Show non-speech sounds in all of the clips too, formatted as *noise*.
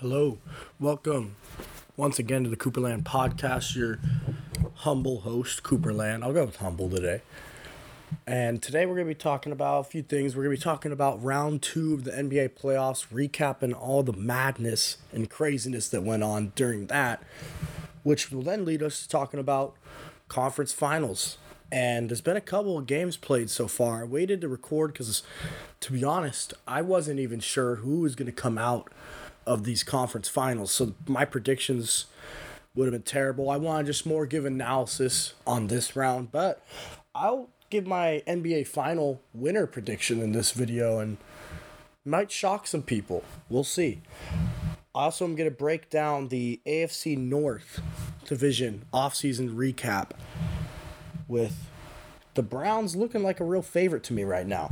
Hello, welcome once again to the Cooper Land podcast. Your humble host, Cooper Land. I'll go with humble today. And today we're going to be talking about a few things. We're going to be talking about round two of the NBA playoffs, recapping all the madness and craziness that went on during that, which will then lead us to talking about conference finals. And there's been a couple of games played so far. I waited to record because, to be honest, I wasn't even sure who was going to come out of these conference finals. So my predictions would have been terrible. I want to just more give analysis on this round, but I'll give my NBA final winner prediction in this video and might shock some people. We'll see. Also, I'm going to break down the AFC North division offseason recap with the Browns looking like a real favorite to me right now.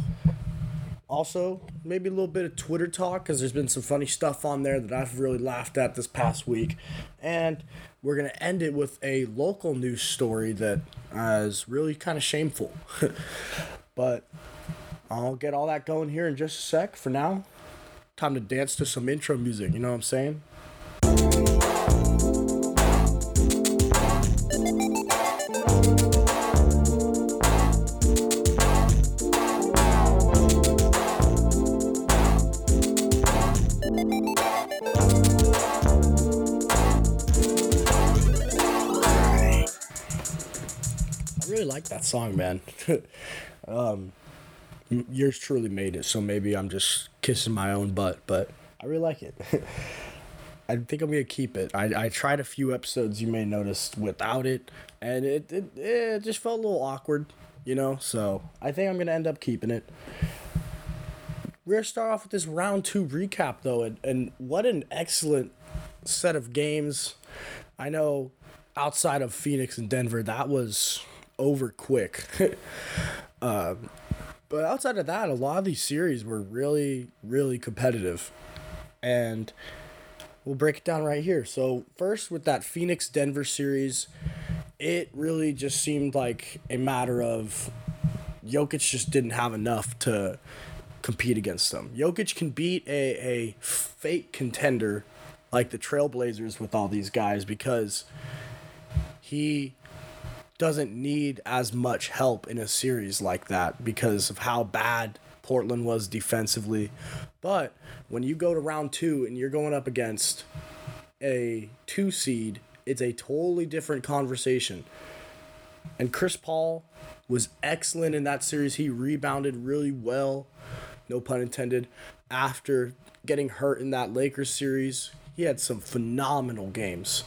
Also, maybe a little bit of Twitter talk because there's been some funny stuff on there that I've really laughed at this past week. And we're going to end it with a local news story that is really kind of shameful. *laughs* but I'll get all that going here in just a sec. For now, time to dance to some intro music. You know what I'm saying? Like that song, man. *laughs* um, yours truly made it, so maybe I'm just kissing my own butt, but I really like it. *laughs* I think I'm gonna keep it. I, I tried a few episodes you may notice without it, and it, it it just felt a little awkward, you know. So I think I'm gonna end up keeping it. We're gonna start off with this round two recap though, and, and what an excellent set of games. I know outside of Phoenix and Denver, that was over quick. *laughs* um, but outside of that, a lot of these series were really, really competitive. And we'll break it down right here. So, first, with that Phoenix Denver series, it really just seemed like a matter of Jokic just didn't have enough to compete against them. Jokic can beat a, a fake contender like the Trailblazers with all these guys because he doesn't need as much help in a series like that because of how bad Portland was defensively. But when you go to round two and you're going up against a two seed, it's a totally different conversation. And Chris Paul was excellent in that series. He rebounded really well, no pun intended, after getting hurt in that Lakers series. He had some phenomenal games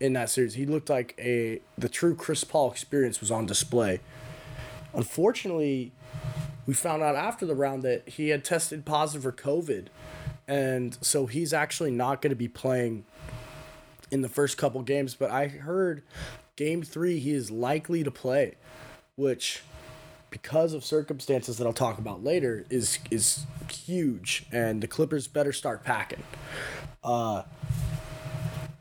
in that series. He looked like a the true Chris Paul experience was on display. Unfortunately, we found out after the round that he had tested positive for COVID, and so he's actually not going to be playing in the first couple games. But I heard game three he is likely to play, which because of circumstances that I'll talk about later is is huge, and the Clippers better start packing. Uh,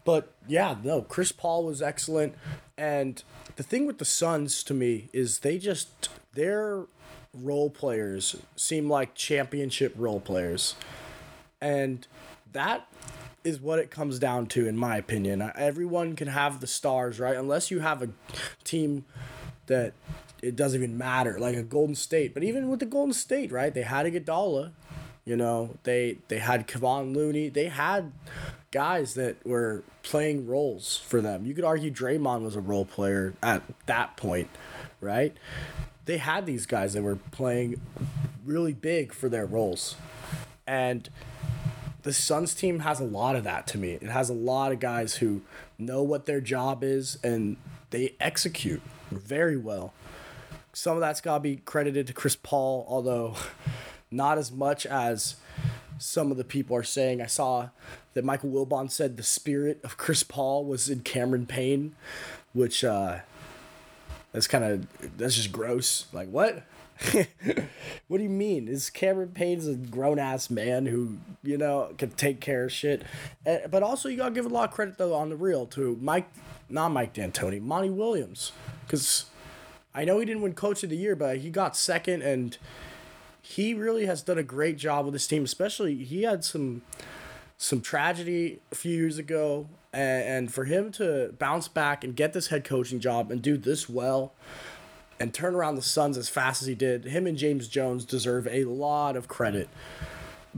but yeah, no, Chris Paul was excellent. And the thing with the Suns to me is they just their role players seem like championship role players. And that is what it comes down to in my opinion. Everyone can have the stars, right? Unless you have a team that it doesn't even matter, like a Golden State. But even with the Golden State, right? They had a Iguodala, you know, they they had Kevon Looney. They had guys that were playing roles for them. You could argue Draymond was a role player at that point, right? They had these guys that were playing really big for their roles. And the Suns team has a lot of that to me. It has a lot of guys who know what their job is and they execute very well. Some of that's got to be credited to Chris Paul, although *laughs* not as much as some of the people are saying. I saw that Michael Wilbon said the spirit of Chris Paul was in Cameron Payne, which uh, that's kind of that's just gross. Like what? *laughs* what do you mean? Is Cameron Payne's a grown ass man who you know can take care of shit? But also you gotta give a lot of credit though on the real to Mike, not Mike D'Antoni, Monty Williams, because I know he didn't win Coach of the Year, but he got second and he really has done a great job with this team. Especially, he had some some tragedy a few years ago, and, and for him to bounce back and get this head coaching job and do this well and turn around the Suns as fast as he did, him and James Jones deserve a lot of credit.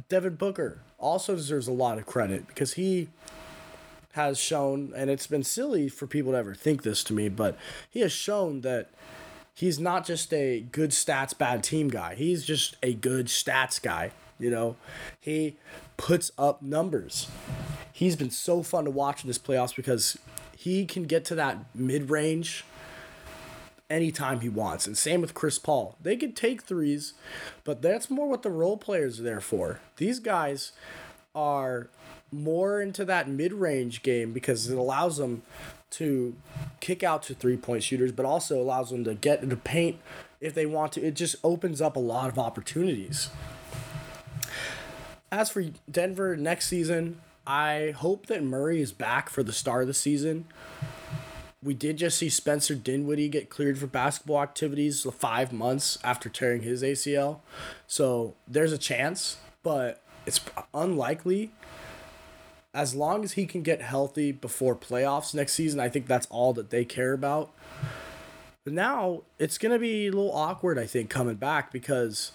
Devin Booker also deserves a lot of credit because he has shown, and it's been silly for people to ever think this to me, but he has shown that he's not just a good stats, bad team guy. He's just a good stats guy. You know, he puts up numbers. He's been so fun to watch in this playoffs because he can get to that mid range anytime he wants. And same with Chris Paul. They could take threes, but that's more what the role players are there for. These guys are more into that mid range game because it allows them to kick out to three point shooters, but also allows them to get into paint if they want to. It just opens up a lot of opportunities. As for Denver next season, I hope that Murray is back for the start of the season. We did just see Spencer Dinwiddie get cleared for basketball activities five months after tearing his ACL. So there's a chance, but it's unlikely. As long as he can get healthy before playoffs next season, I think that's all that they care about. But now it's going to be a little awkward, I think, coming back because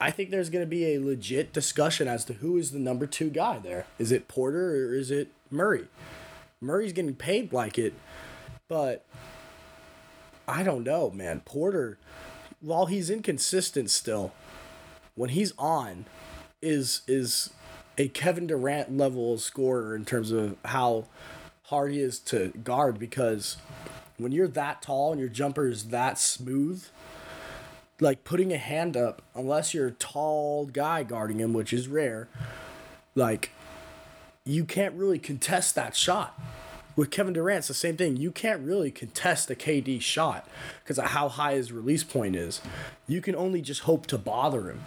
I think there's going to be a legit discussion as to who is the number two guy there. Is it Porter or is it Murray? Murray's getting paid like it, but I don't know, man. Porter, while he's inconsistent still, when he's on, is is a Kevin Durant level scorer in terms of how hard he is to guard because when you're that tall and your jumper is that smooth, like putting a hand up, unless you're a tall guy guarding him, which is rare, like you can't really contest that shot. With Kevin Durant, it's the same thing. You can't really contest a KD shot because of how high his release point is. You can only just hope to bother him.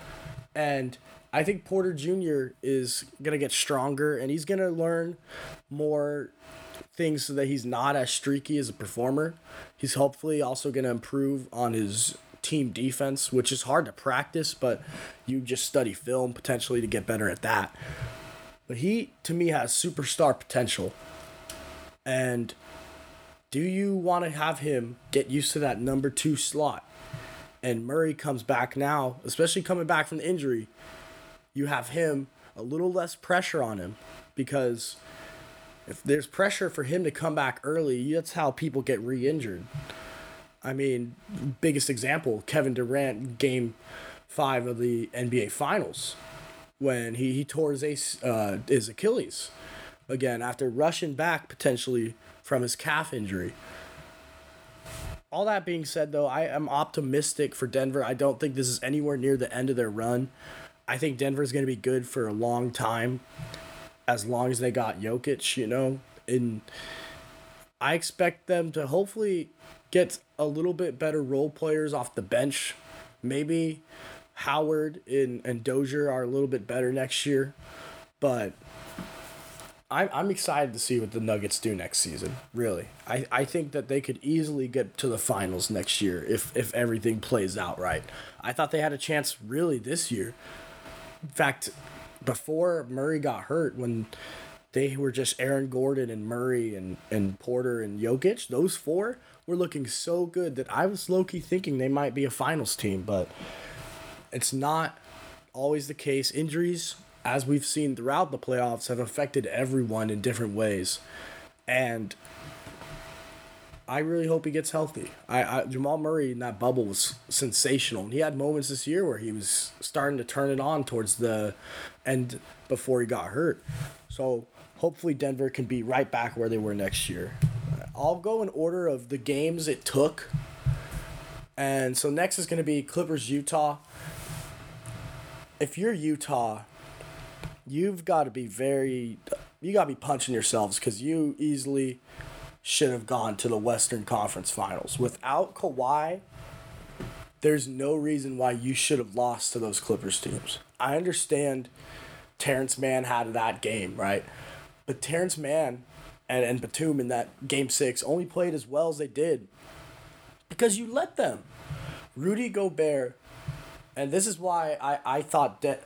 And I think Porter Jr. is going to get stronger and he's going to learn more things so that he's not as streaky as a performer. He's hopefully also going to improve on his team defense, which is hard to practice, but you just study film potentially to get better at that. But he, to me, has superstar potential. And do you want to have him get used to that number two slot? And Murray comes back now, especially coming back from the injury. You have him a little less pressure on him because if there's pressure for him to come back early, that's how people get re injured. I mean, biggest example Kevin Durant, game five of the NBA Finals, when he, he tore his, uh, his Achilles again after rushing back potentially from his calf injury. All that being said, though, I am optimistic for Denver. I don't think this is anywhere near the end of their run. I think Denver is going to be good for a long time, as long as they got Jokic, you know. And I expect them to hopefully get a little bit better role players off the bench. Maybe Howard and, and Dozier are a little bit better next year. But I'm, I'm excited to see what the Nuggets do next season, really. I, I think that they could easily get to the finals next year if, if everything plays out right. I thought they had a chance really this year. In fact, before Murray got hurt, when they were just Aaron Gordon and Murray and, and Porter and Jokic, those four were looking so good that I was low key thinking they might be a finals team, but it's not always the case. Injuries, as we've seen throughout the playoffs, have affected everyone in different ways. And I really hope he gets healthy. I, I Jamal Murray in that bubble was sensational. And he had moments this year where he was starting to turn it on towards the end before he got hurt. So hopefully Denver can be right back where they were next year. I'll go in order of the games it took. And so next is going to be Clippers Utah. If you're Utah, you've got to be very you got to be punching yourselves cuz you easily should have gone to the Western Conference Finals. Without Kawhi, there's no reason why you should have lost to those Clippers teams. I understand Terance Mann had that game, right? But Terance Mann and, and Batum in that game six only played as well as they did because you let them. Rudy Gobert, and this is why I, I thought that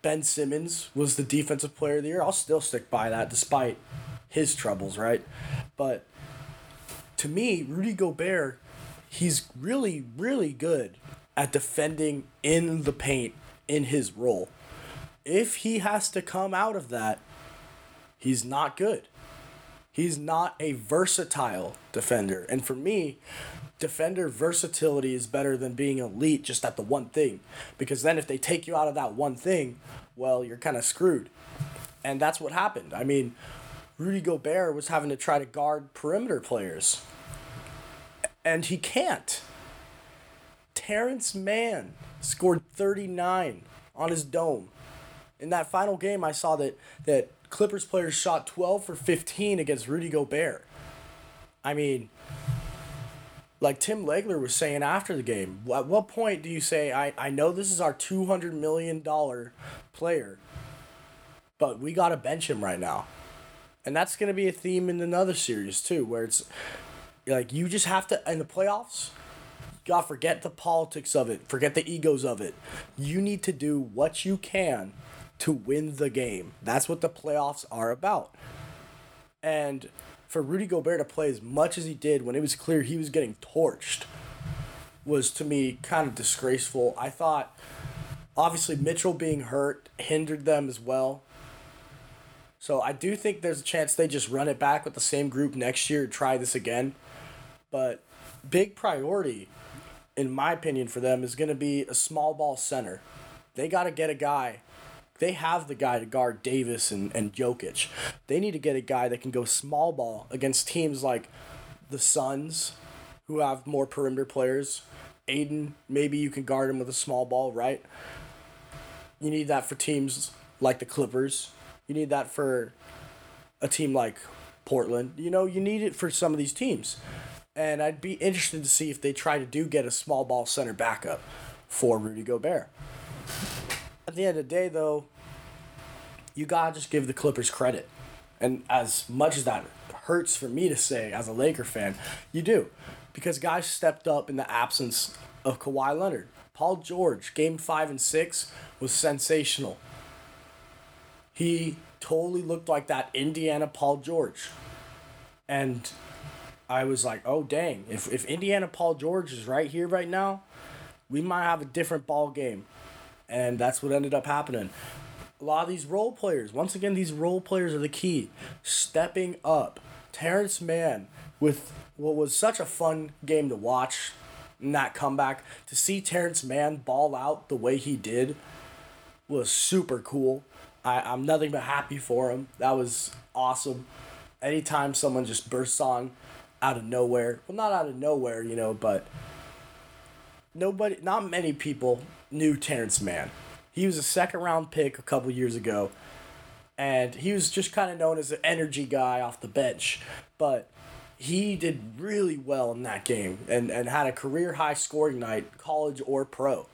Ben Simmons was the defensive player of the year. I'll still stick by that despite his troubles, right? But to me, Rudy Gobert, he's really, really good at defending in the paint in his role. If he has to come out of that, he's not good. He's not a versatile defender. And for me, defender versatility is better than being elite just at the one thing. Because then if they take you out of that one thing, well, you're kind of screwed. And that's what happened. I mean, Rudy Gobert was having to try to guard perimeter players. And he can't. Terance Mann scored 39 on his dome. In that final game, I saw that, that Clippers players shot 12 for 15 against Rudy Gobert. I mean, like Tim Legler was saying after the game, at what point do you say, I, I know this is our $200 million player, but we got to bench him right now? And that's going to be a theme in another series, too, where it's like you just have to, in the playoffs, God, forget the politics of it, forget the egos of it. You need to do what you can to win the game. That's what the playoffs are about. And for Rudy Gobert to play as much as he did when it was clear he was getting torched was to me kind of disgraceful. I thought obviously Mitchell being hurt hindered them as well. So I do think there's a chance they just run it back with the same group next year and try this again. But big priority in my opinion for them is going to be a small ball center. They got to get a guy they have the guy to guard Davis and, and Jokic. They need to get a guy that can go small ball against teams like the Suns, who have more perimeter players. Aiden, maybe you can guard him with a small ball, right? You need that for teams like the Clippers. You need that for a team like Portland. You know, you need it for some of these teams. And I'd be interested to see if they try to do get a small ball center backup for Rudy Gobert. At the end of the day, though, you gotta just give the Clippers credit. And as much as that hurts for me to say as a Laker fan, you do. Because guys stepped up in the absence of Kawhi Leonard. Paul George, game five and six, was sensational. He totally looked like that Indiana Paul George. And I was like, oh dang, if, if Indiana Paul George is right here right now, we might have a different ball game. And that's what ended up happening a lot of these role players, once again, these role players are the key. Stepping up. Terance Mann with what was such a fun game to watch in that comeback. To see Terance Mann ball out the way he did was super cool. I, I'm nothing but happy for him. That was awesome. Anytime someone just bursts on out of nowhere, well, not out of nowhere, you know, but nobody, not many people knew Terance Mann. He was a second round pick a couple years ago, and he was just kind of known as an energy guy off the bench. But he did really well in that game and, and had a career high scoring night, college or pro.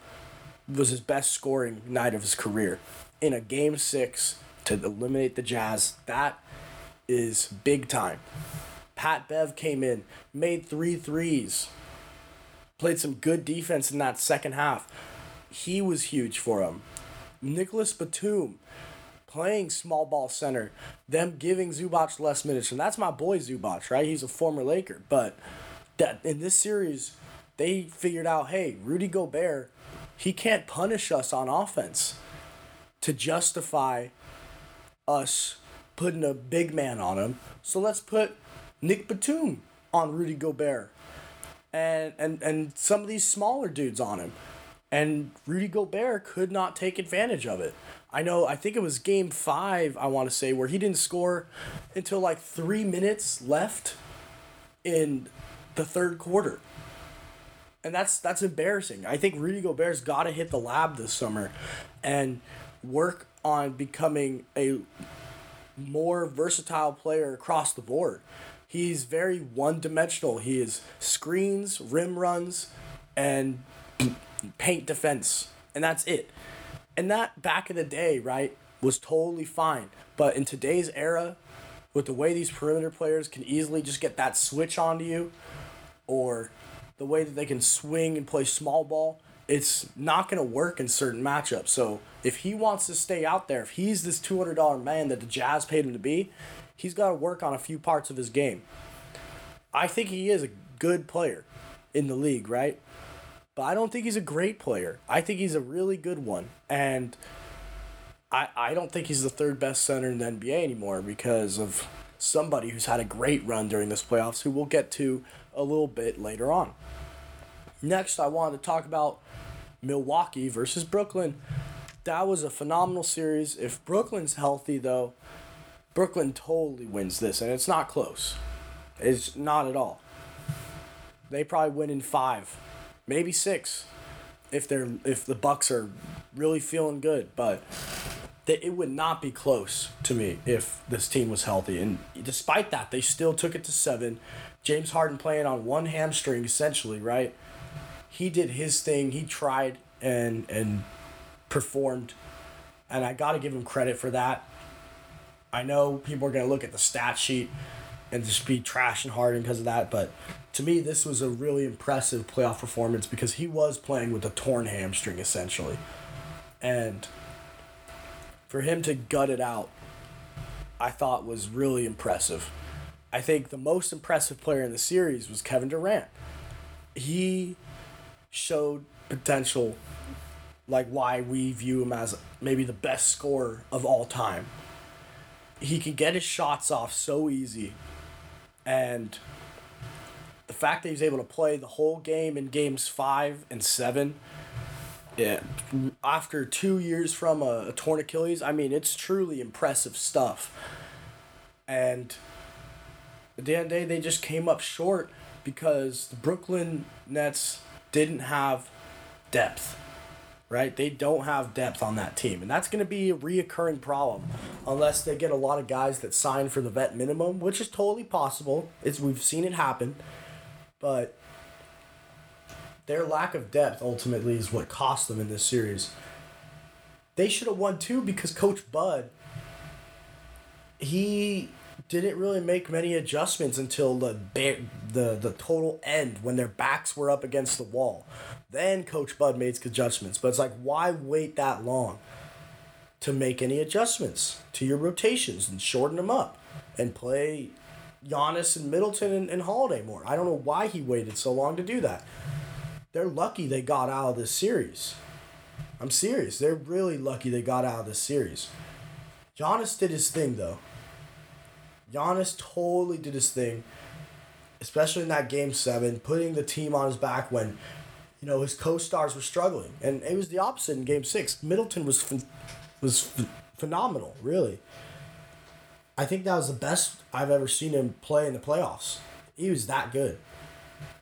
It was his best scoring night of his career in a game six to eliminate the Jazz. That is big time. Pat Bev came in, made three threes, played some good defense in that second half he was huge for him. Nicholas Batum playing small ball center, them giving Zubac less minutes, and that's my boy Zubac, right? He's a former Laker, but that in this series, they figured out, hey, Rudy Gobert, he can't punish us on offense to justify us putting a big man on him. So let's put Nick Batum on Rudy Gobert and and and some of these smaller dudes on him and Rudy Gobert could not take advantage of it. I know, I think it was game five, I want to say, where he didn't score until like three minutes left in the third quarter. And that's that's embarrassing. I think Rudy Gobert's got to hit the lab this summer and work on becoming a more versatile player across the board. He's very one dimensional. He is screens, rim runs, and paint defense, and that's it. And that back in the day, right, was totally fine. But in today's era, with the way these perimeter players can easily just get that switch onto you, or the way that they can swing and play small ball, it's not going to work in certain matchups. So if he wants to stay out there, if he's this $200 man that the Jazz paid him to be, he's got to work on a few parts of his game. I think he is a good player in the league, right? But I don't think he's a great player. I think he's a really good one. And I, I don't think he's the third best center in the NBA anymore because of somebody who's had a great run during this playoffs who we'll get to a little bit later on. Next, I wanted to talk about Milwaukee versus Brooklyn. That was a phenomenal series. If Brooklyn's healthy, though, Brooklyn totally wins this, and it's not close. It's not at all. They probably win in five, maybe six, if they're if the Bucks are really feeling good. But it would not be close to me if this team was healthy. And despite that, they still took it to seven. James Harden playing on one hamstring essentially, right? He did his thing. He tried and and performed, and I got to give him credit for that. I know people are gonna look at the stat sheet and just be trashing Harden because of that, but to me, this was a really impressive playoff performance because he was playing with a torn hamstring essentially, and for him to gut it out, I thought was really impressive. I think the most impressive player in the series was Kevin Durant. He showed potential, like why we view him as maybe the best scorer of all time. He can get his shots off so easy, and fact that he's able to play the whole game in games five and seven. Yeah, after two years from a, a torn Achilles, I mean, it's truly impressive stuff. And at the end of the day, they just came up short because the Brooklyn Nets didn't have depth, right? They don't have depth on that team. And that's going to be a reoccurring problem unless they get a lot of guys that sign for the vet minimum, which is totally possible. It's, we've seen it happen. But their lack of depth ultimately is what cost them in this series. They should have won too because Coach Bud, he didn't really make many adjustments until the the the total end when their backs were up against the wall. Then Coach Bud made adjustments, but it's like why wait that long to make any adjustments to your rotations and shorten them up and play Giannis and Middleton and, and Holiday more. I don't know why he waited so long to do that. They're lucky they got out of this series. I'm serious. They're really lucky they got out of this series. Giannis did his thing though. Giannis totally did his thing, especially in that game seven, putting the team on his back when, you know, his co-stars were struggling, and it was the opposite in game six. Middleton was ph- was ph- phenomenal, really. I think that was the best I've ever seen him play in the playoffs. He was that good,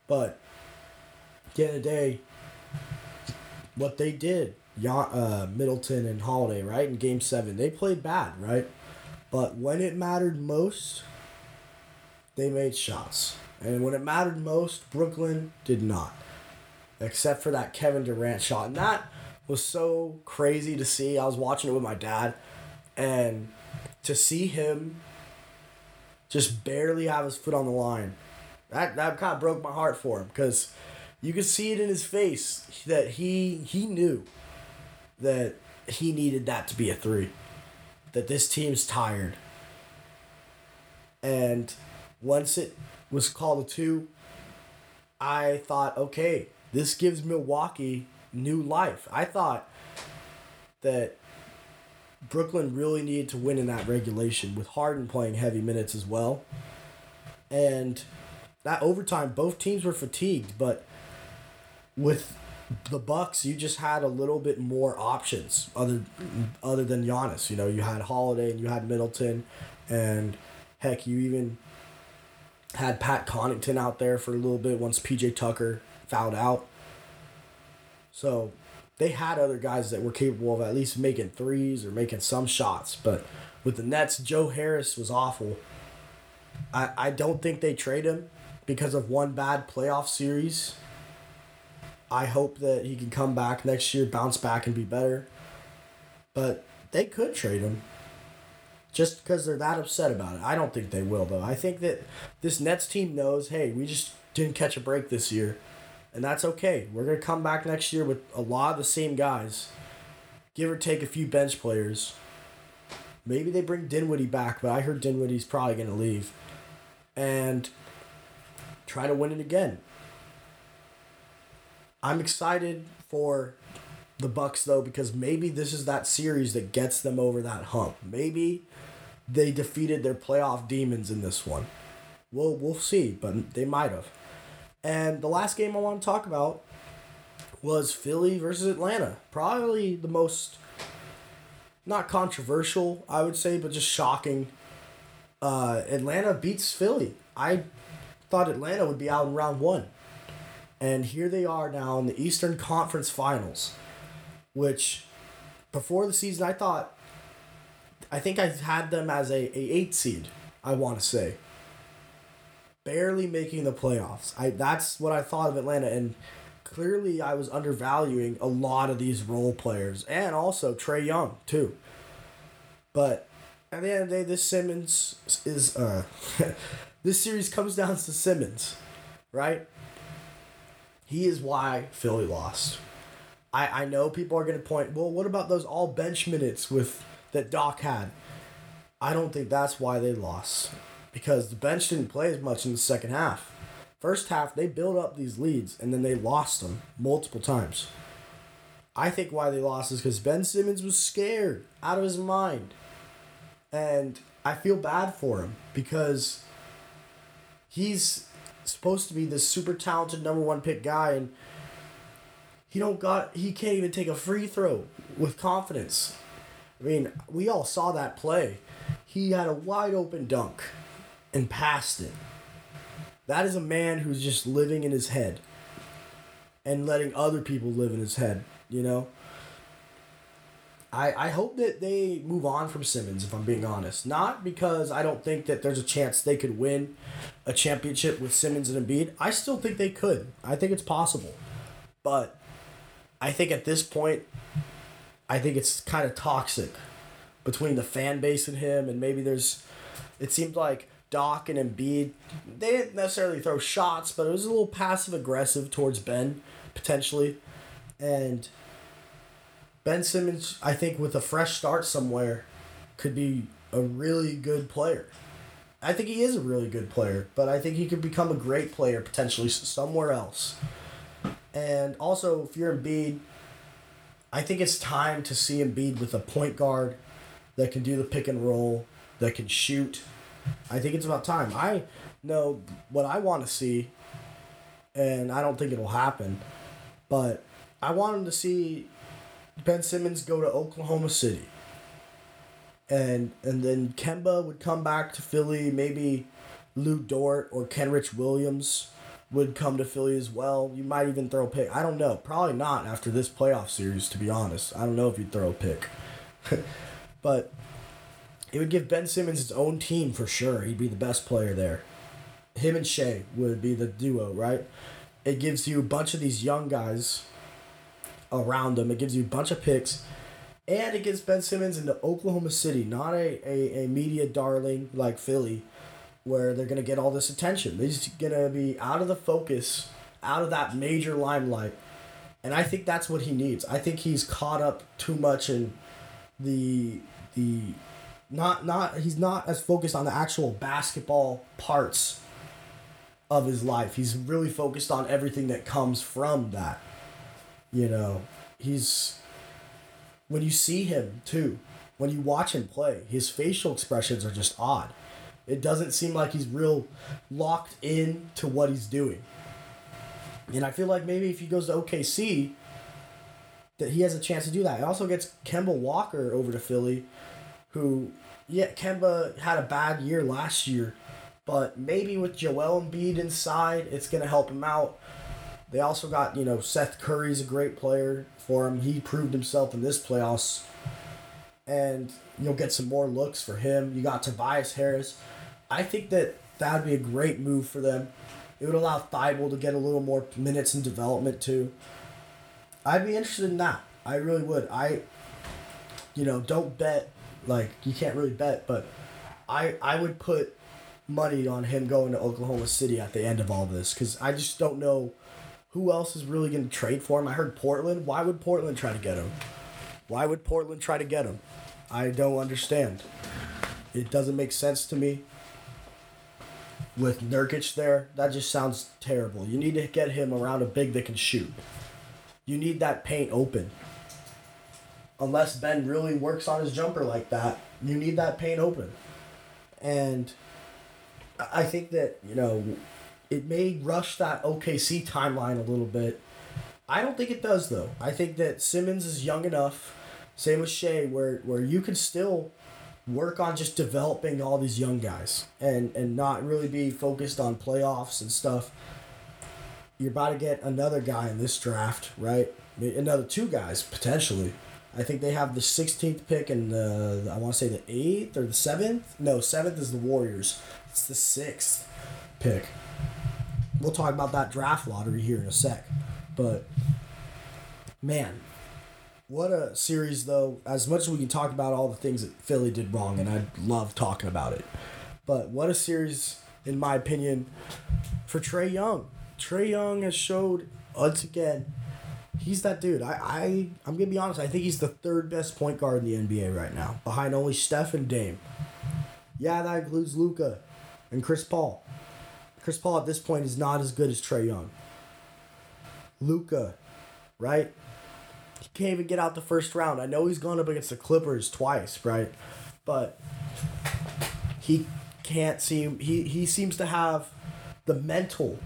but at the end of the day, what they did, uh, Middleton and Holiday, right in Game Seven, they played bad, right but when it mattered most, they made shots. And when it mattered most, Brooklyn did not. Except for that Kevin Durant shot. And that was so crazy to see. I was watching it with my dad. And to see him just barely have his foot on the line, that, that kind of broke my heart for him. Because you could see it in his face that he he knew that he needed that to be a three that this team's tired. And once it was called a two, I thought, okay, this gives Milwaukee new life. I thought that Brooklyn really needed to win in that regulation with Harden playing heavy minutes as well. And that overtime, both teams were fatigued, but with the Bucks, you just had a little bit more options other other than Giannis. You know, you had Holiday and you had Middleton, and heck, you even had Pat Connaughton out there for a little bit once PJ Tucker fouled out. So they had other guys that were capable of at least making threes or making some shots. But with the Nets, Joe Harris was awful. I, I don't think they trade him because of one bad playoff series I hope that he can come back next year, bounce back, and be better. But they could trade him just because they're that upset about it. I don't think they will, though. I think that this Nets team knows hey, we just didn't catch a break this year. And that's okay. We're to come back next year with a lot of the same guys, give or take a few bench players. Maybe they bring Dinwiddie back, but I heard Dinwiddie's probably to leave. And try to win it again. I'm excited for the Bucks though because maybe this is that series that gets them over that hump. Maybe they defeated their playoff demons in this one. We'll we'll see, but they might have. And the last game I want to talk about was Philly versus Atlanta. Probably the most not controversial, I would say, but just shocking. Uh, Atlanta beats Philly. I thought Atlanta would be out in round one. And here they are now in the Eastern Conference Finals, which before the season I thought I think I had them as a, a eight seed, I want to say. Barely making the playoffs. I that's what I thought of Atlanta and clearly I was undervaluing a lot of these role players and also Trae Young too. But at the end of the day, this Simmons is uh *laughs* this series comes down to Simmons, right? He is why Philly lost. I, I know people are gonna point, well, what about those all bench minutes with that Doc had? I don't think that's why they lost. Because the bench didn't play as much in the second half. First half, they built up these leads and then they lost them multiple times. I think why they lost is because Ben Simmons was scared out of his mind. And I feel bad for him because he's supposed to be this super talented number one pick guy and he don't got he can't even take a free throw with confidence. I mean, we all saw that play. He had a wide open dunk and passed it. That is a man who's just living in his head and letting other people live in his head, you know? I, I hope that they move on from Simmons, if I'm being honest. Not because I don't think that there's a chance they could win a championship with Simmons and Embiid. I still think they could. I think it's possible. But I think at this point, I think it's kind of toxic between the fan base and him, and maybe there's. It seemed like Doc and Embiid, they didn't necessarily throw shots, but it was a little passive aggressive towards Ben, potentially. And Ben Simmons, I think, with a fresh start somewhere, could be a really good player. I think he is a really good player, but I think he could become a great player potentially somewhere else. And also, if you're Embiid, I think it's time to see Embiid with a point guard that can do the pick and roll, that can shoot. I think it's about time. I know what I want to see, and I don't think it'll happen, but I want him to see Ben Simmons go to Oklahoma City. And and then Kemba would come back to Philly, maybe Lu Dort or Kenrich Williams would come to Philly as well. You might even throw a pick. I don't know. Probably not after this playoff series, to be honest. I don't know if you'd throw a pick. *laughs* but it would give Ben Simmons his own team for sure. He'd be the best player there. Him and Shai would be the duo, right? It gives you a bunch of these young guys around him. It gives you a bunch of picks. And it gets Ben Simmons into Oklahoma City, not a, a, a media darling like Philly where they're going to get all this attention. Just going to be out of the focus, out of that major limelight. And I think that's what he needs. I think he's caught up too much in the the not not he's not as focused on the actual basketball parts of his life. He's really focused on everything that comes from that. You know, he's when you see him too, when you watch him play, his facial expressions are just odd it doesn't seem like he's real locked in to what he's doing. And I feel like maybe if he goes to OKC, that he has a chance to do that. It also gets Kemba Walker over to Philly, who, yeah, Kemba had a bad year last year, but maybe with Joel Embiid inside, it's going to help him out. They also got, you know, Seth Curry's a great player for him. He proved himself in this playoffs. And you'll get some more looks for him. You got Tobias Harris. I think that that would be a great move for them. It would allow Thybulle to get a little more minutes in development too. I'd be interested in that. I really would. I, you know, don't bet like you can't really bet, but I I would put money on him going to Oklahoma City at the end of all this because I just don't know who else is really going to trade for him? I heard Portland. Why would Portland try to get him? Why would Portland try to get him? I don't understand. It doesn't make sense to me. With Nurkic there, that just sounds terrible. You need to get him around a big that can shoot. You need that paint open. Unless Ben really works on his jumper like that, you need that paint open. And I think that, you know, it may rush that OKC timeline a little bit. I don't think it does though. I think that Simmons is young enough, same with Shai, where where you can still work on just developing all these young guys and and not really be focused on playoffs and stuff. You're about to get another guy in this draft, right? Another two guys potentially. I think they have the 16th pick and the I want to say the 8th or the 7th. No, 7th is the Warriors. It's the 6th pick. We'll talk about that draft lottery here in a sec. But man, what a series though. As much as we can talk about all the things that Philly did wrong and I love talking about it. But what a series in my opinion for Trae Young. Trae Young has showed once again he's that dude. I, I I'm gonna be honest. I think he's the third best point guard in the NBA right now, behind only Steph and Dame. Yeah, that includes Luka and Chris Paul. Chris Paul at this point is not as good as Trae Young. Luka, right? He can't even get out the first round. I know he's gone up against the Clippers twice, right? But he can't seem he he seems to have the mental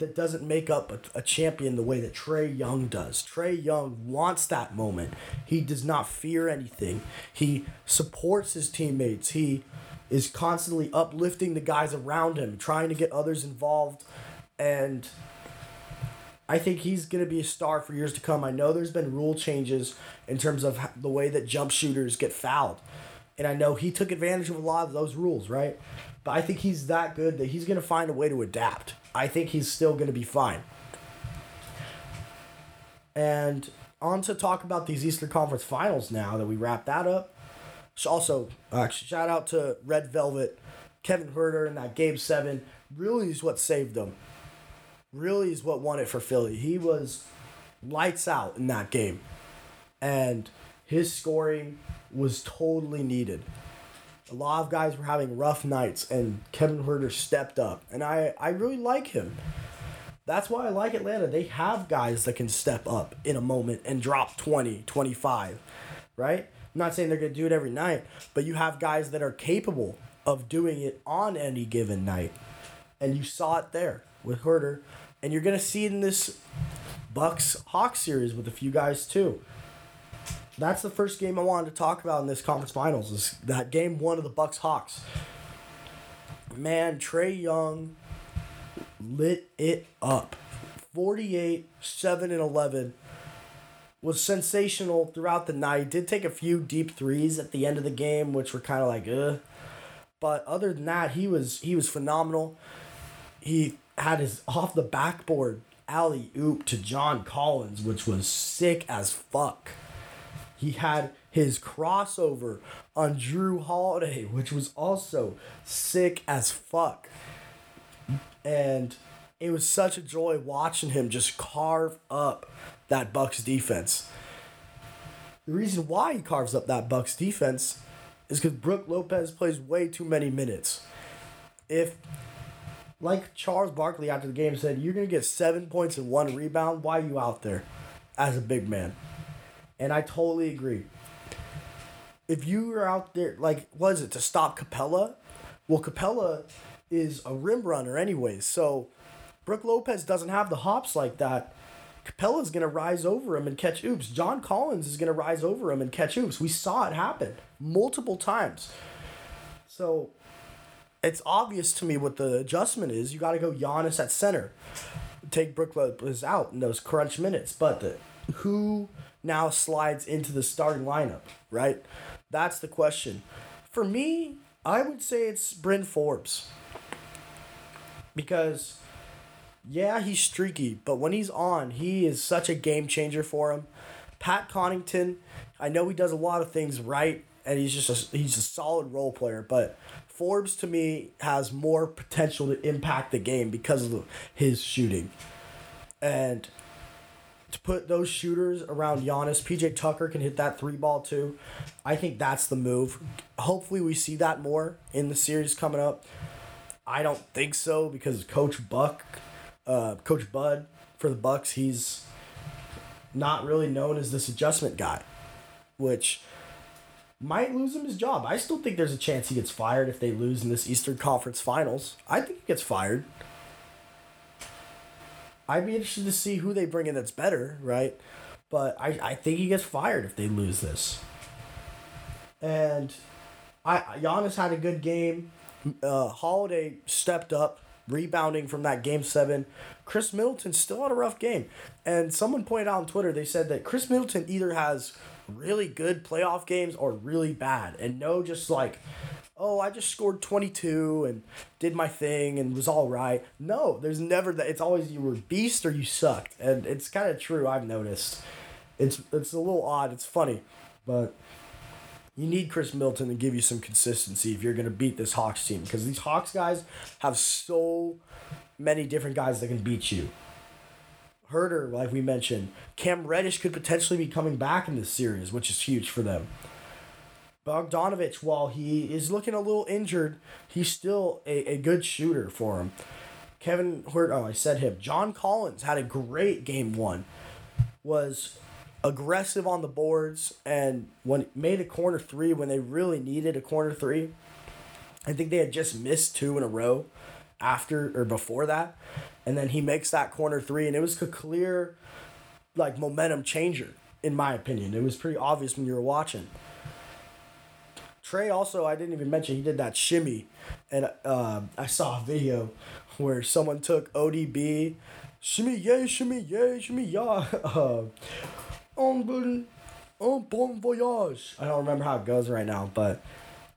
that doesn't make up a, a champion the way that Trae Young does. Trae Young wants that moment. He does not fear anything. He supports his teammates. He is constantly uplifting the guys around him, trying to get others involved. And I think he's going to be a star for years to come. I know there's been rule changes in terms of the way that jump shooters get fouled. And I know he took advantage of a lot of those rules, right? But I think he's that good that he's going to find a way to adapt. I think he's still going to be fine. And on to talk about these Eastern Conference Finals now that we wrap that up. So Also, uh, shout out to Red Velvet, Kevin Huerter, and that Game 7 really is what saved them. Really is what won it for Philly. He was lights out in that game. And his scoring was totally needed a lot of guys were having rough nights, and Kevin Huerter stepped up, and I I really like him. That's why I like Atlanta. They have guys that can step up in a moment and drop 20, 25, right? I'm not saying they're going to do it every night, but you have guys that are capable of doing it on any given night. And you saw it there with Huerter, and you're going to see it in this Bucks Hawks series with a few guys too that's the first game I wanted to talk about in this conference finals is that game one of the Bucks Hawks. Man, Trae Young lit it up. 48, 7 and 11 was sensational throughout the night. Did take a few deep threes at the end of the game, which were kind of like, ugh. But other than that, he was he was phenomenal. He had his off the backboard alley oop to John Collins, which was sick as fuck. He had his crossover on Jrue Holiday, which was also sick as fuck. And it was such a joy watching him just carve up that Bucks defense. The reason why he carves up that Bucks defense is because Brook Lopez plays way too many minutes. If, like Charles Barkley after the game said, you're going to get seven points and one rebound, why are you out there as a big man? And I totally agree. If you were out there, like, was it to stop Capela? Well, Capela is a rim runner, anyways. So Brook Lopez doesn't have the hops like that. Capela's going to rise over him and catch oops. John Collins is going to rise over him and catch oops. We saw it happen multiple times. So it's obvious to me what the adjustment is. You got to go Giannis at center. Take Brook Lopez out in those crunch minutes. But the, who now slides into the starting lineup, right? That's the question. For me, I would say it's Bryn Forbes. Because, yeah, he's streaky, but when he's on, he is such a game changer for him. Pat Connaughton, I know he does a lot of things right, and he's just a, he's a solid role player, but Forbes to me has more potential to impact the game because of his shooting. And to put those shooters around Giannis, PJ Tucker can hit that three ball too. I think that's the move. Hopefully, we see that more in the series coming up. I don't think so because Coach Buck, uh, Coach Bud for the Bucks, he's not really known as this adjustment guy, which might lose him his job. I still think there's a chance he gets fired if they lose in this Eastern Conference Finals. I think he gets fired. I'd be interested to see who they bring in that's better, right? But I, I think he gets fired if they lose this. And I Giannis had a good game. Uh, Holiday stepped up, rebounding from that game seven. Khris Middleton still had a rough game. And someone pointed out on Twitter, they said that Khris Middleton either has really good playoff games or really bad. And no, just like, oh, I just scored 22 and did my thing and was all right. No, there's never that. It's always you were beast or you sucked. And it's kind of true, I've noticed. It's, it's a little odd. It's funny. But you need Khris Middleton to give you some consistency if you're going to beat this Hawks team. Because these Hawks guys have so many different guys that can beat you. Huerter, like we mentioned, Cam Reddish could potentially be coming back in this series, which is huge for them. Bogdanovich, while he is looking a little injured, he's still a, a good shooter for him. Kevin Huerter, oh, I said him. John Collins had a great game one. Was aggressive on the boards and when made a corner three when they really needed a corner three. I think they had just missed two in a row after or before that. And then he makes that corner three and it was a clear like momentum changer, in my opinion. It was pretty obvious when you were watching. Trae also, I didn't even mention, he did that shimmy. And uh, I saw a video where someone took ODB, shimmy yay, shimmy yay, shimmy yah. Uh, on on bon voyage. I don't remember how it goes right now, but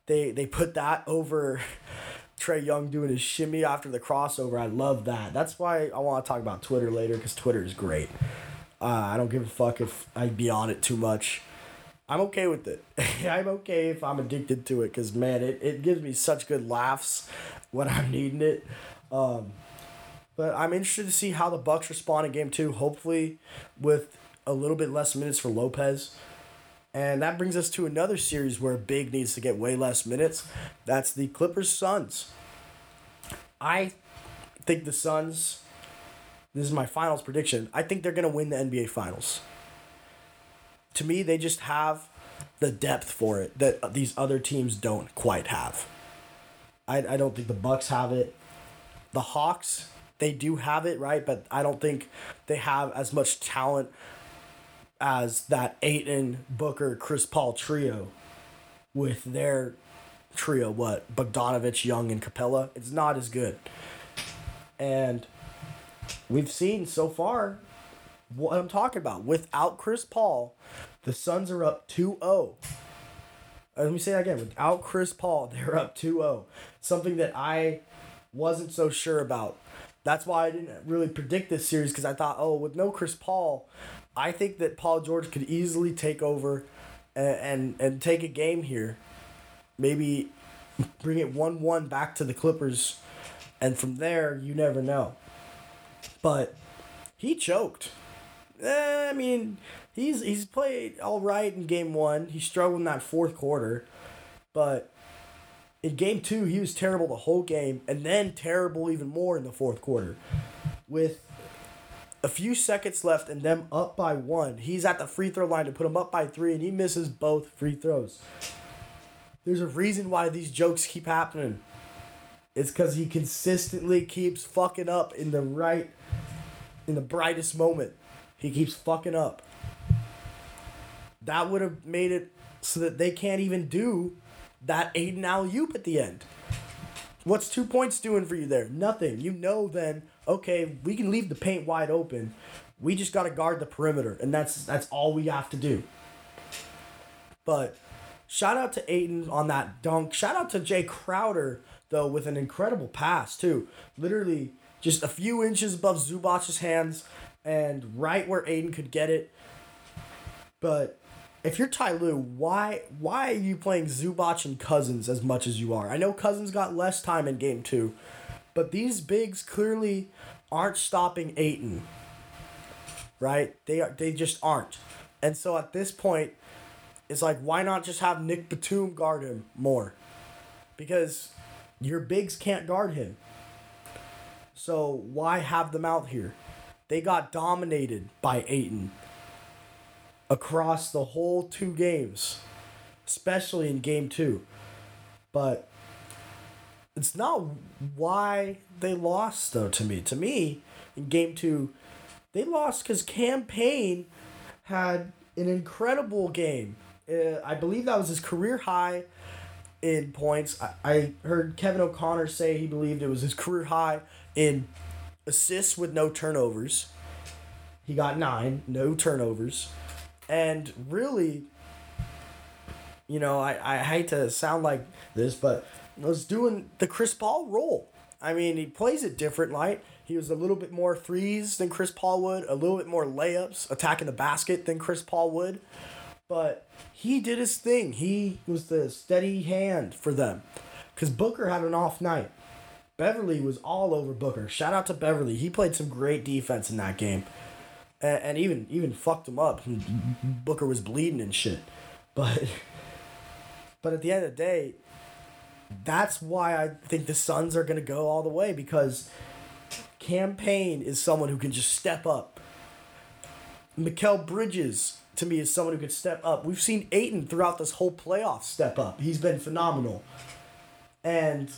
they they put that over *laughs* Trae Young doing his shimmy after the crossover. I love that. That's why I want to talk about Twitter later because Twitter is great. Uh, I don't give a fuck if I be on it too much. I'm okay with it. *laughs* I'm okay if I'm addicted to it because man, it, it gives me such good laughs when I'm needing it. Um, but I'm interested to see how the Bucks respond in game two. Hopefully, with a little bit less minutes for Lopez. And that brings us to another series where Big needs to get way less minutes. That's the Clippers Suns. I think the Suns, this is my finals prediction, I think they're going to win the NBA Finals. To me, they just have the depth for it that these other teams don't quite have. I, I don't think the Bucks have it. The Hawks, they do have it, right? But I don't think they have as much talent as that Ayton, Booker, Chris Paul trio with their trio, what? Bogdanovich, Young, and Capela. It's not as good. And we've seen so far what I'm talking about. Without Chris Paul, the Suns are up 2 0. Let me say that again. Without Chris Paul, *laughs* they're up 2 0. Something that I wasn't so sure about. That's why I didn't really predict this series because I thought, oh, with no Chris Paul, I think that Paul George could easily take over and, and, and take a game here. Maybe bring it 1 1 back to the Clippers. And from there, you never know. But he choked. Eh, I mean, he's he's played all right in game one. He struggled in that fourth quarter. But in game two, he was terrible the whole game, and then terrible even more in the fourth quarter. With a few seconds left and them up by one. He's at the free throw line to put him up by three, and he misses both free throws. There's a reason why these jokes keep happening. It's because he consistently keeps fucking up in the right, in the brightest moment. He keeps fucking up. That would have made it so that they can't even do that Ayton alley oop at the end. What's two points doing for you there? Nothing. You know then okay, we can leave the paint wide open. We just got to guard the perimeter, and that's that's all we have to do. But shout out to Ayton on that dunk. Shout out to Jae Crowder though with an incredible pass too. Literally just a few inches above Zubac's hands and right where Ayton could get it. But if you're Ty Lue, why why are you playing Zubac and Cousins as much as you are? I know Cousins got less time in game two, but these bigs clearly aren't stopping Ayton. right? They are they just aren't. And so at this point, it's like why not just have Nic Batum guard him more? Because your bigs can't guard him. So why have them out here? They got dominated by Ayton across the whole two games, especially in game two. But it's not why they lost, though, to me. To me, in game two, they lost because Cam Payne had an incredible game. Uh, I believe that was his career high in points. I, I heard Kevin O'Connor say he believed it was his career high in assists with no turnovers. He got nine, no turnovers. And really, you know, I, I hate to sound like this, but was doing the Chris Paul role. I mean, he plays it different, like he was a little bit more threes than Chris Paul would, a little bit more layups, attacking the basket than Chris Paul would. But he did his thing. He was the steady hand for them. Because Booker had an off night. Beverley was all over Booker. Shout out to Beverley. He played some great defense in that game. And, and even even fucked him up. Booker was bleeding and shit. But *laughs* but at the end of the day, that's why I think the Suns are gonna go all the way because Cam Payne is someone who can just step up. Mikal Bridges to me is someone who could step up. We've seen Ayton throughout this whole playoff step up. He's been phenomenal. And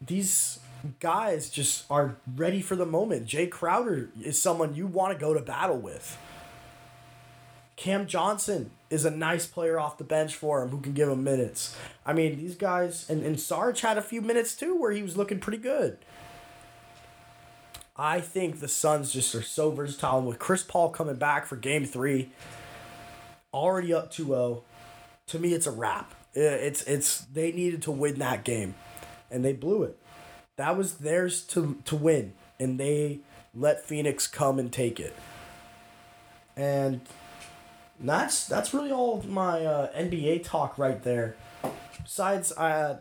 these guys just are ready for the moment. Jae Crowder is someone you want to go to battle with. Cam Johnson is a nice player off the bench for him who can give him minutes. I mean, these guys, and, and Sarge had a few minutes too where he was looking pretty good. I think the Suns just are so versatile. With Chris Paul coming back for game three, already up 2 0, to me, it's a wrap. It's, it's, they needed to win that game, and they blew it. That was theirs to, to win, and they let Phoenix come and take it. And that's that's really all my uh, NBA talk right there. Besides, uh,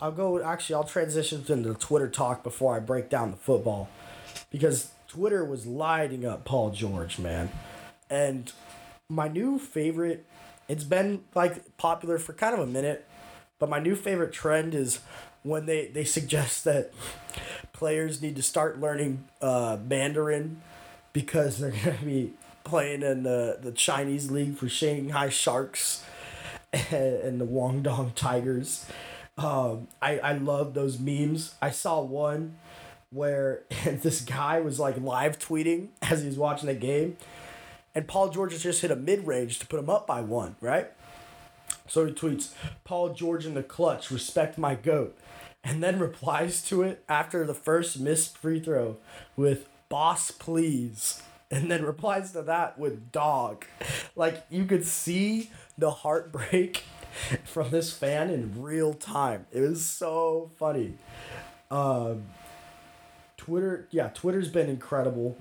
I'll go. Actually, I'll transition into the Twitter talk before I break down the football, because Twitter was lighting up Paul George, man, and my new favorite. It's been like popular for kind of a minute, but my new favorite trend is when they they suggest that players need to start learning uh, Mandarin because they're *laughs* gonna be playing in the, the Chinese league for Shanghai Sharks *laughs* and the Guangdong Tigers. Um, I, I love those memes. I saw one where *laughs* this guy was like live tweeting as he was watching the game, and Paul George has just hit a mid range to put him up by one, right? So he tweets, Paul George in the clutch, respect my goat. And then replies to it after the first missed free throw with, boss, please and then replies to that with dog. Like you could see the heartbreak *laughs* from this fan in real time. It was so funny. Um, Twitter, yeah, Twitter's been incredible.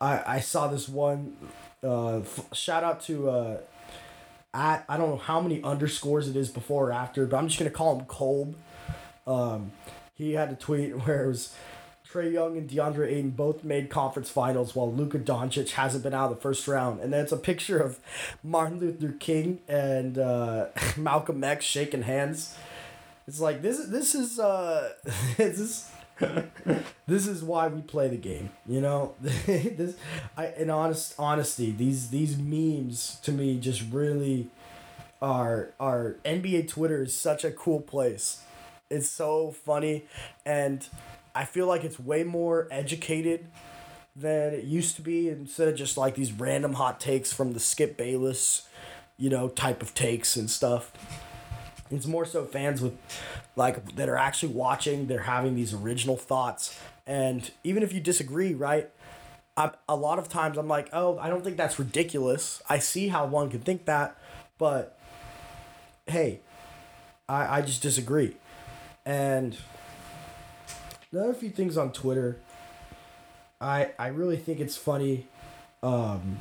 I I saw this one. Uh, f- shout out to uh, at I don't know how many underscores it is before or after, but I'm just gonna call him Kolb. Um, he had a tweet *laughs* where it was Trae Young and DeAndre Ayton both made conference finals while Luka Doncic hasn't been out of the first round. And then it's a picture of *laughs* Martin Luther King and uh, *laughs* Malcolm X shaking hands. It's like this this is uh this is this is why we play the game, you know. this, I in honest honesty, these these memes to me just really are are NBA Twitter is such a cool place. It's so funny, and I feel like it's way more educated than it used to be instead of just like these random hot takes from the Skip Bayless, you know, type of takes and stuff. It's more so fans with like that are actually watching, they're having these original thoughts. And even if you disagree, right? I, a lot of times I'm like, oh, I don't think that's ridiculous. I see how one could think that, but hey, I, I just disagree. And another few things on Twitter. I I really think it's funny. Um,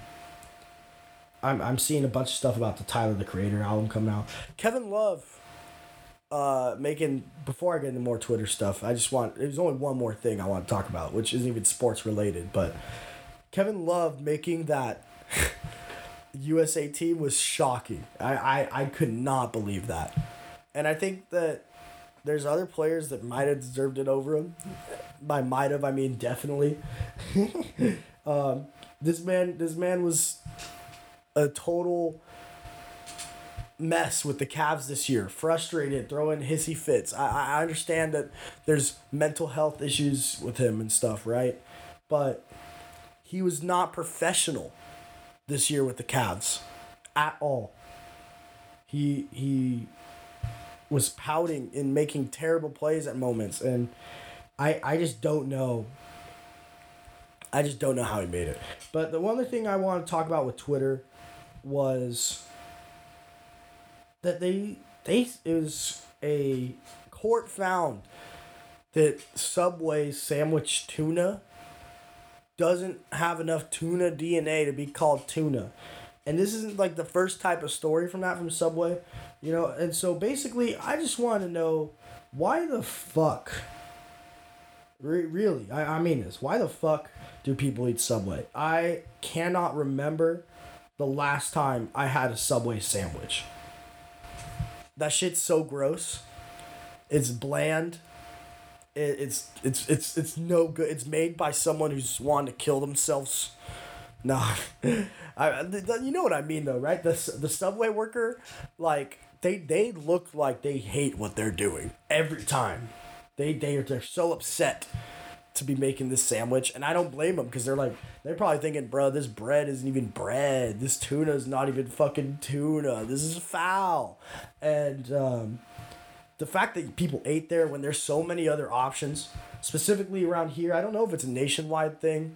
I'm I'm seeing a bunch of stuff about the Tyler the Creator album coming out. Kevin Love. Uh, making before I get into more Twitter stuff, I just want there's only one more thing I want to talk about, which isn't even sports related, but Kevin Love making that *laughs* USA team was shocking. I, I, I could not believe that. And I think that there's other players that might have deserved it over him. By might have, I mean definitely. *laughs* um, this man, this man was a total mess with the Cavs this year. Frustrated, throwing hissy fits. I, I understand that there's mental health issues with him and stuff, right? But he was not professional this year with the Cavs at all. He he was pouting and making terrible plays at moments and I I just don't know I just don't know how he made it. But the one other thing I want to talk about with Twitter was that they they it was a court found that Subway sandwich tuna doesn't have enough tuna DNA to be called tuna. And this isn't like the first type of story from that from Subway, you know. And so basically, I just want to know why the fuck. Re- really, I, I mean this. Why the fuck do people eat Subway? I cannot remember the last time I had a Subway sandwich. That shit's so gross. It's bland. It, it's it's it's it's no good. It's made by someone who's wanting to kill themselves. No, *laughs* I you know what I mean though, right? The the subway worker, like they they look like they hate what they're doing every time. They they are they're so upset to be making this sandwich, and I don't blame them because they're like they're probably thinking, bro, this bread isn't even bread. This tuna is not even fucking tuna. This is foul, and um, the fact that people ate there when there's so many other options, specifically around here. I don't know if it's a nationwide thing.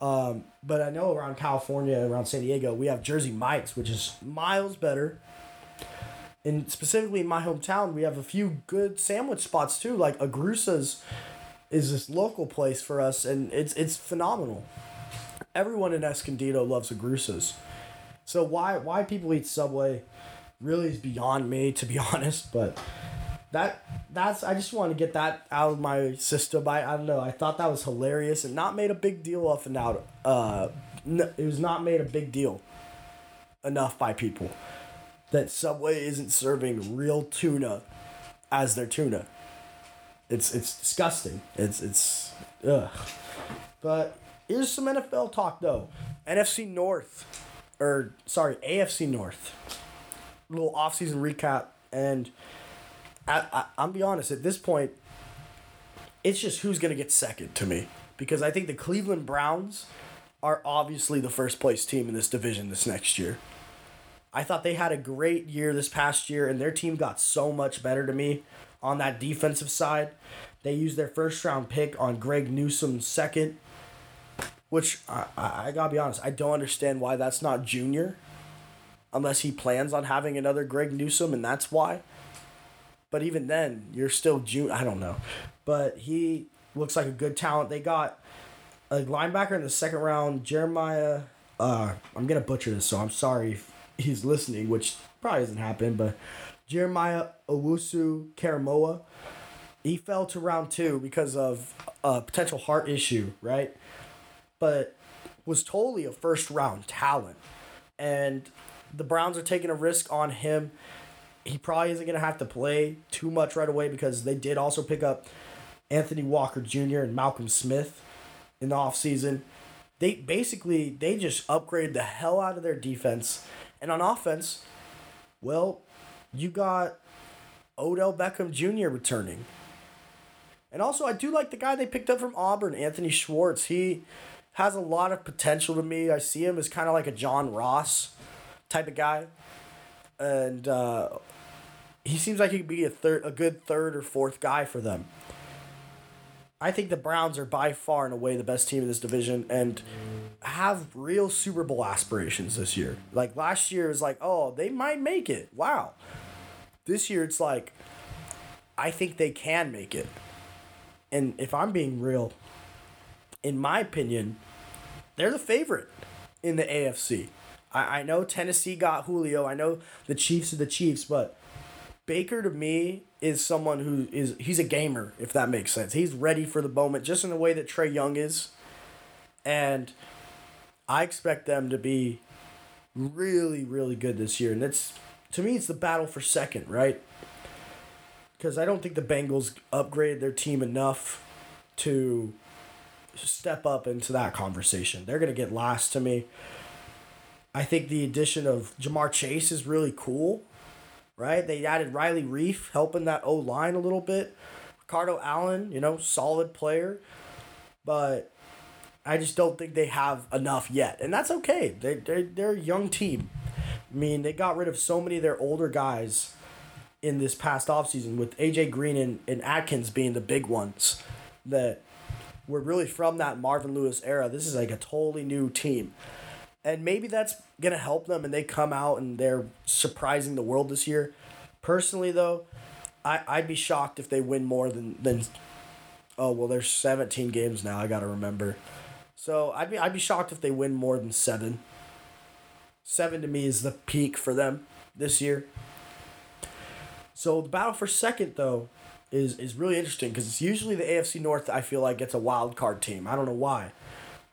Um, but I know around California, around San Diego, we have Jersey Mike's, which is miles better. And specifically in my hometown, we have a few good sandwich spots too. Like Agrusa's is this local place for us, and it's it's phenomenal. Everyone in Escondido loves Agrusa's. So why why people eat Subway really is beyond me, to be *laughs* honest. But that that's I just want to get that out of my system. I, I don't know. I thought that was hilarious and not made a big deal of and out. Uh, it was not made a big deal enough by people that Subway isn't serving real tuna as their tuna. It's it's disgusting. It's it's ugh. But here's some NFL talk though. NFC North, or sorry, AFC North. A Little offseason recap and. I, I, I'm be honest at this point. It's just who's gonna get second to me because I think the Cleveland Browns are obviously the first place team in this division this next year. I thought they had a great year this past year, and their team got so much better to me on that defensive side. They used their first round pick on Greg Newsome second, which I, I, I gotta be honest, I don't understand why that's not junior, unless he plans on having another Greg Newsome, and that's why. But even then, you're still June. I don't know, but he looks like a good talent. They got a linebacker in the second round, Jeremiah. Uh, I'm gonna butcher this, so I'm sorry if he's listening, which probably doesn't happen. But Jeremiah Owusu Koramoah, he fell to round two because of a potential heart issue, right? But was totally a first round talent, and the Browns are taking a risk on him he probably isn't going to have to play too much right away because they did also pick up Anthony Walker Jr. and Malcolm Smith in the offseason. They basically they just upgraded the hell out of their defense. And on offense, well, you got Odell Beckham Jr. returning. And also I do like the guy they picked up from Auburn, Anthony Schwartz. He has a lot of potential to me. I see him as kind of like a John Ross type of guy. And uh, he seems like he could be a third, a good third or fourth guy for them. I think the Browns are by far and away the best team in this division and have real Super Bowl aspirations this year. Like last year is like, oh, they might make it. Wow. This year it's like, I think they can make it. And if I'm being real, in my opinion, they're the favorite in the AFC. I, I know Tennessee got Julio. I know the Chiefs are the Chiefs, but Baker to me is someone who is he's a gamer, if that makes sense. He's ready for the moment, just in the way that Trae Young is. And I expect them to be really, really good this year. And it's to me, it's the battle for second, right? Because I don't think the Bengals upgraded their team enough to step up into that conversation. They're gonna get last to me. I think the addition of Ja'Marr Chase is really cool, right? They added Riley Reiff helping that O line a little bit. Ricardo Allen, you know, solid player, but I just don't think they have enough yet, and that's okay. They they they're a young team. I mean, they got rid of so many of their older guys in this past offseason with AJ Green and, and Atkins being the big ones that were really from that Marvin Lewis era. This is like a totally new team. And maybe that's going to help them and they come out and they're surprising the world this year. Personally, though, I, I'd be shocked if they win more than, than oh, well, there's 17 games now. I got to remember. So I'd be I'd be shocked if they win more than seven. Seven to me is the peak for them this year. So the battle for second though is is really interesting because it's usually the AFC North I feel like gets a wild card team. I don't know why,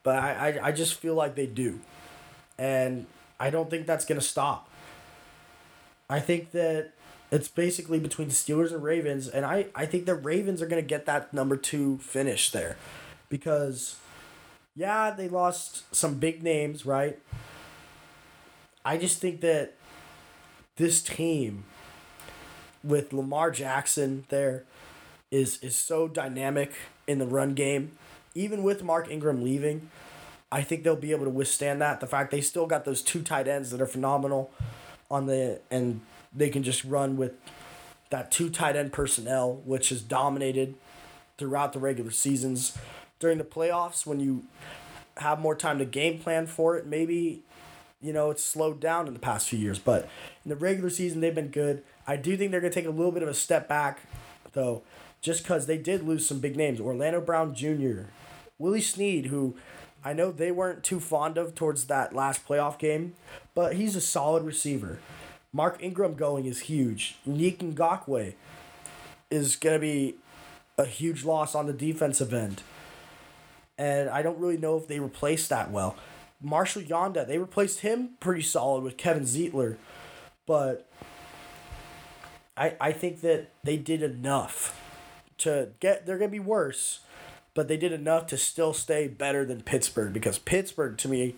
but I, I, I just feel like they do, and I don't think that's gonna stop. I think that it's basically between the Steelers and Ravens, and I, I think the Ravens are gonna get that number two finish there, because yeah, they lost some big names, right? I just think that this team with Lamar Jackson there is is so dynamic in the run game. Even with Mark Ingram leaving, I think they'll be able to withstand that. The fact they still got those two tight ends that are phenomenal on the and they can just run with that two tight end personnel, which is dominated throughout the regular seasons during the playoffs when you have more time to game plan for it. Maybe, you know, it's slowed down in the past few years, but in the regular season, they've been good. I do think they're going to take a little bit of a step back, though, just because they did lose some big names. Orlando Brown Jr., Willie Snead, who I know they weren't too fond of towards that last playoff game, but he's a solid receiver. Mark Ingram going is huge. Yannick Ngakoue is going to be a huge loss on the defensive end and I don't really know if they replaced that well. Marshall Yanda, they replaced him pretty solid with Kevin Zeitler, but I I think that they did enough to get. They're gonna be worse, but they did enough to still stay better than Pittsburgh because Pittsburgh to me.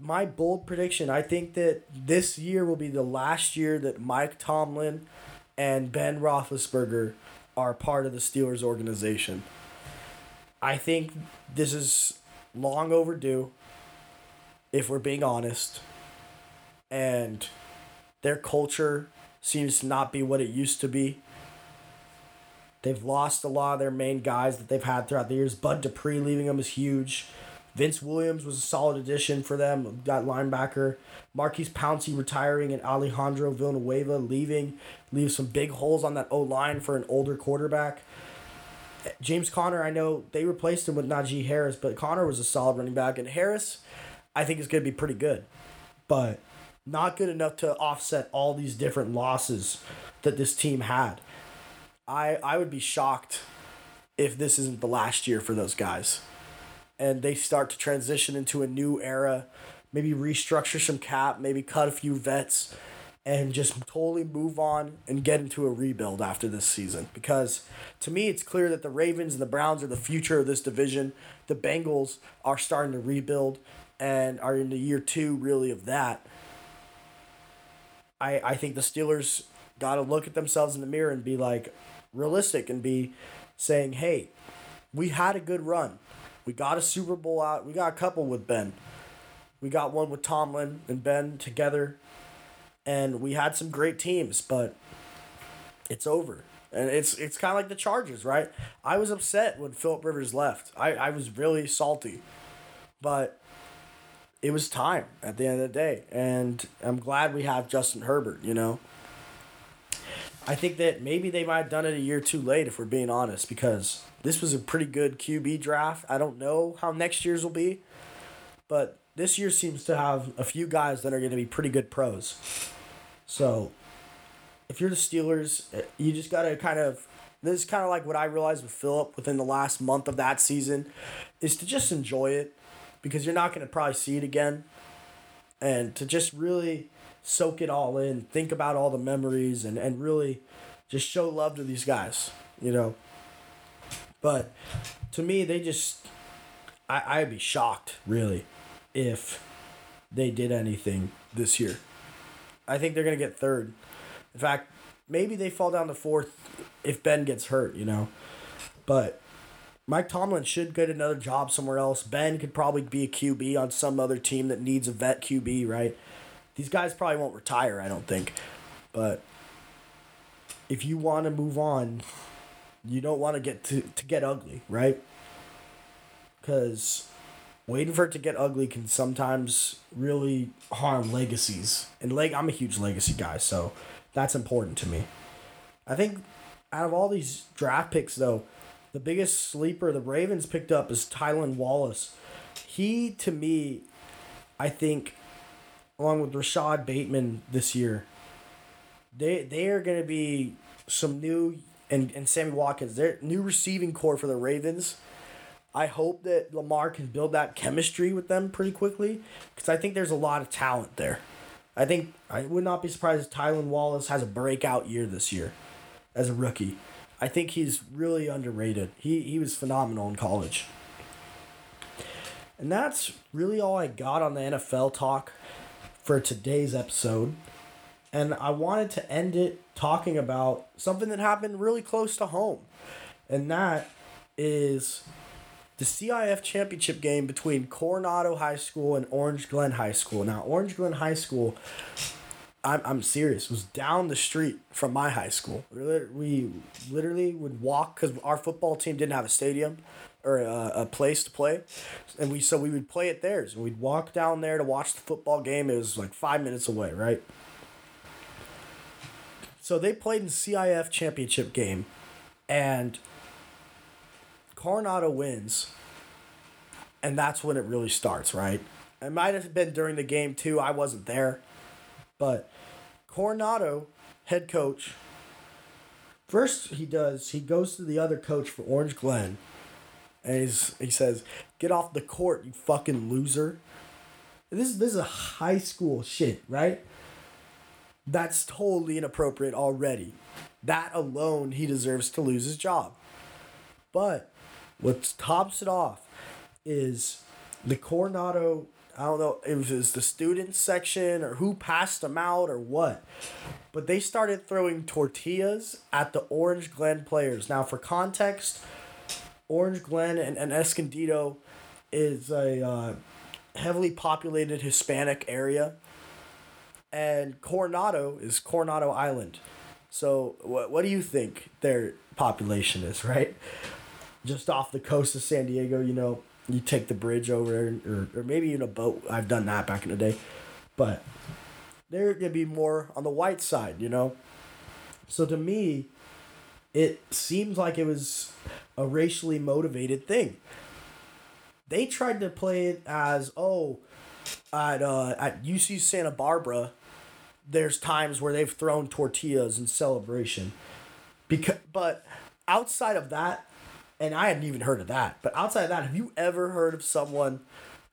My bold prediction, I think that this year will be the last year that Mike Tomlin and Ben Roethlisberger are part of the Steelers organization. I think this is long overdue, if we're being honest. And their culture seems to not be what it used to be. They've lost a lot of their main guys that they've had throughout the years. Bud Dupree leaving them is huge. Vince Williams was a solid addition for them. that linebacker. Maurkice Pouncey retiring and Alejandro Villanueva leaving. Leaves some big holes on that O line for an older quarterback. James Conner, I know they replaced him with Najee Harris, but Conner was a solid running back, and Harris, I think is going to be pretty good, but not good enough to offset all these different losses that this team had. I I would be shocked if this isn't the last year for those guys, and they start to transition into a new era, maybe restructure some cap, maybe cut a few vets and just totally move on and get into a rebuild after this season. Because to me, it's clear that the Ravens and the Browns are the future of this division. The Bengals are starting to rebuild and are in the year two, really, of that. I, I think the Steelers got to look at themselves in the mirror and be like realistic and be saying, hey, we had a good run. We got a Super Bowl out. We got a couple with Ben. We got one with Tomlin and Ben together and we had some great teams, but it's over. And it's it's kind of like the Chargers, right? I was upset when Philip Rivers left. I, I was really salty. But it was time at the end of the day. And I'm glad we have Justin Herbert, you know. I think that maybe they might have done it a year too late if we're being honest, because this was a pretty good QB draft. I don't know how next year's will be, but this year seems to have a few guys that are going to be pretty good pros. So, if you're the Steelers, eh, you just got to kind of. This is kind of like what I realized with Philip within the last month of that season, is to just enjoy it. because you're not going to probably see it again. And to just really soak it all in, think about all the memories, and, and really just show love to these guys, you know. But to me, they just, I, I'd be shocked, really, if they did anything this year. I think they're going to get third. In fact, maybe they fall down to fourth if Ben gets hurt, you know. But Mike Tomlin should get another job somewhere else. Ben could probably be a QB on some other team that needs a vet QB, right? These guys probably won't retire, I don't think. But if you want to move on, you don't want to get to, to get ugly, right? Because waiting for it to get ugly can sometimes really harm legacies. And leg, I'm a huge legacy guy, so that's important to me. I think out of all these draft picks, though, the biggest sleeper the Ravens picked up is Tylan Wallace. He, to me, I think, along with Rashod Bateman this year, they they are going to be some new and and Sammy Watkins. They're new receiving core for the Ravens. I hope that Lamar can build that chemistry with them pretty quickly because I think there's a lot of talent there. I think I would not be surprised if Tylan Wallace has a breakout year this year as a rookie. I think he's really underrated. He he was phenomenal in college. And that's really all I got on the NFL talk for today's episode. And I wanted to end it talking about something that happened really close to home. And that is the CIF championship game between Coronado High School and Orange Glen High School. Now, Orange Glen High School, I'm, I'm serious, was down the street from my high school. We literally would walk because our football team didn't have a stadium or a, a place to play. And we so we would play at theirs. We'd walk down there to watch the football game. It was like five minutes away, right? So they played in CIF championship game and Coronado wins, and that's when it really starts, right? It might have been during the game too. I wasn't there, but Coronado head coach. First, he does. He goes to the other coach for Orange Glen, and he's, he says, "Get off the court, you fucking loser." This is this is a high school shit, right? That's totally inappropriate already. That alone, he deserves to lose his job. But what tops it off is the Coronado. I don't know if it was the student section or who passed them out or what, but they started throwing tortillas at the Orange Glen players. Now, for context, Orange Glen and, and Escondido is a uh, heavily populated Hispanic area, and Coronado is Coronado Island. So, what, what do you think their population is, *laughs* right? Just off the coast of San Diego, you know, you take the bridge over or, or maybe in a boat. I've done that back in the day. But they're to be more on the white side, you know? So to me, it seems like it was a racially motivated thing. They tried to play it as, oh, at, uh, at UC Santa Barbara, there's times where they've thrown tortillas in celebration. Because, but outside of that, and I hadn't even heard of that. But outside of that, have you ever heard of someone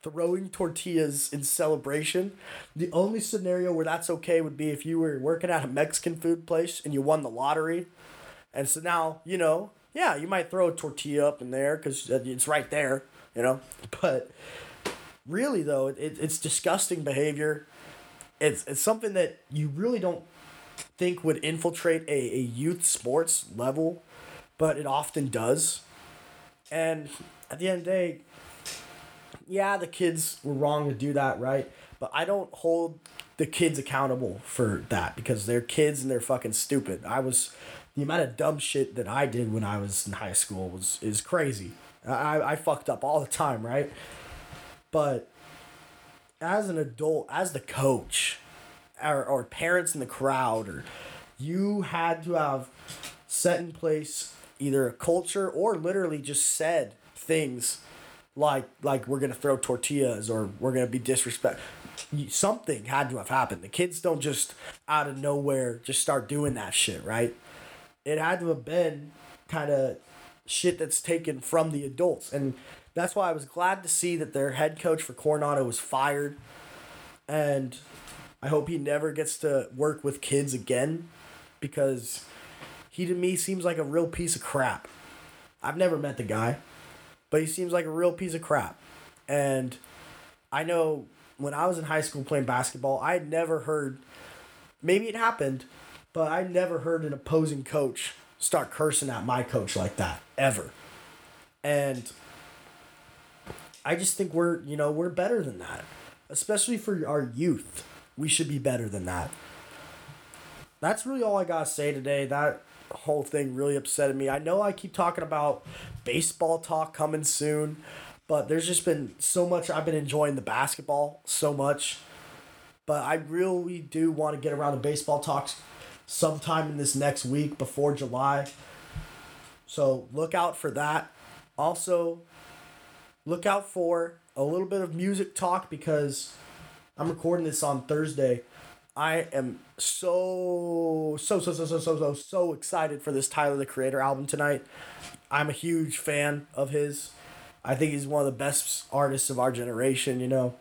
throwing tortillas in celebration? The only scenario where that's okay would be if you were working at a Mexican food place and you won the lottery. And so now, you know, yeah, you might throw a tortilla up in there because it's right there, you know. *laughs* But really, though, it, it's disgusting behavior. It's, it's something that you really don't think would infiltrate a, a youth sports level, but it often does. And at the end of the day, yeah, the kids were wrong to do that, right? But I don't hold the kids accountable for that because they're kids and they're fucking stupid. I was the amount of dumb shit that I did when I was in high school was is crazy. I, I fucked up all the time, right? But as an adult, as the coach, or, or parents in the crowd, or you had to have set in place either a culture or literally just said things like like we're gonna throw tortillas or we're gonna be disrespect. Something had to have happened. The kids don't just out of nowhere just start doing that shit, right? It had to have been kind of shit that's taken from the adults. And that's why I was glad to see that their head coach for Coronado was fired. And I hope he never gets to work with kids again because he to me seems like a real piece of crap. I've never met the guy, but he seems like a real piece of crap. And I know when I was in high school playing basketball, I had never heard, maybe it happened, but I never heard an opposing coach start cursing at my coach like that, ever. And I just think we're, you know, we're better than that. Especially for our youth. We should be better than that. That's really all I got to say today. That whole thing really upset me. I know I keep talking about baseball talk coming soon, but there's just been so much I've been enjoying the basketball so much. But I really do want to get around the baseball talks sometime in this next week before July. So look out for that. Also, look out for a little bit of music talk because I'm recording this on Thursday. I am so so so so so so so so excited for this Tyler the Creator album tonight. I'm a huge fan of his. I think he's one of the best artists of our generation, you know.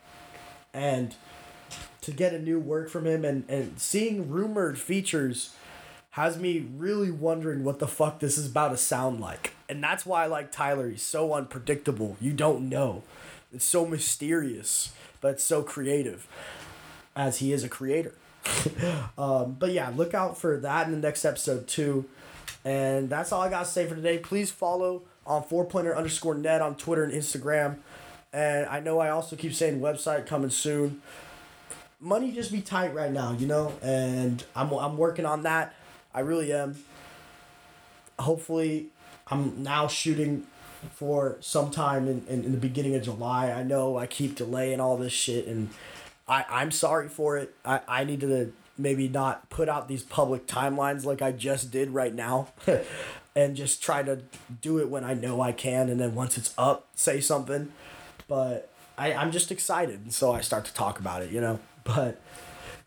And to get a new work from him and, and seeing rumored features has me really wondering what the fuck this is about to sound like. And that's why I like Tyler. He's so unpredictable. You don't know. It's so mysterious, but it's so creative as he is a creator. *laughs* um, but yeah, look out for that in the next episode too. And that's all I got to say for today. Please follow on four pointer underscore net on Twitter and Instagram. And I know I also keep saying website coming soon. Money just be tight right now, you know, and I'm, I'm working on that. I really am. Hopefully, I'm now shooting for sometime in, in, in the beginning of July. I know I keep delaying all this shit, and I, I'm sorry for it. I, I need to maybe not put out these public timelines like I just did right now. *laughs* and just try to do it when I know I can, and then once it's up, say something. But I, I'm just excited, and so I start to talk about it, you know. *laughs* But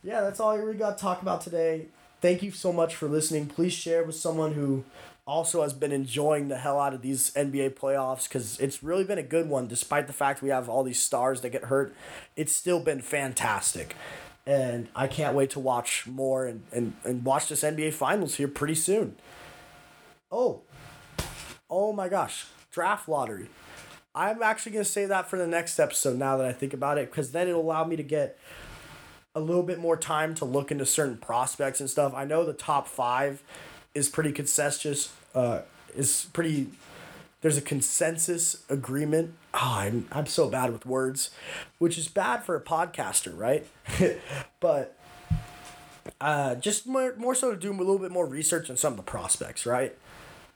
yeah, that's all I really got to talk about today. Thank you so much for listening. Please share with someone who also has been enjoying the hell out of these NBA playoffs because it's really been a good one, despite the fact we have all these stars that get hurt. It's still been fantastic. And I can't wait to watch more and, and, and watch this NBA Finals here pretty soon. Oh, oh my gosh, draft lottery. I'm actually going to say that for the next episode now that I think about it because then it'll allow me to get a little bit more time to look into certain prospects and stuff. I know the top five is pretty consensus. Uh, is pretty. There's a consensus agreement. Oh, I'm I'm so bad with words, which is bad for a podcaster, right? *laughs* but uh, just more more so to do a little bit more research on some of the prospects, right?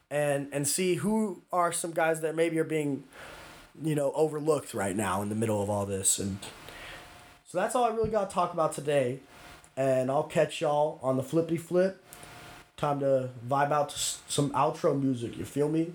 And and see who are some guys that maybe are being, you know, overlooked right now in the middle of all this and so that's all I really got to talk about today. And I'll catch y'all on the flippy flip. Time to vibe out to some outro music. You feel me?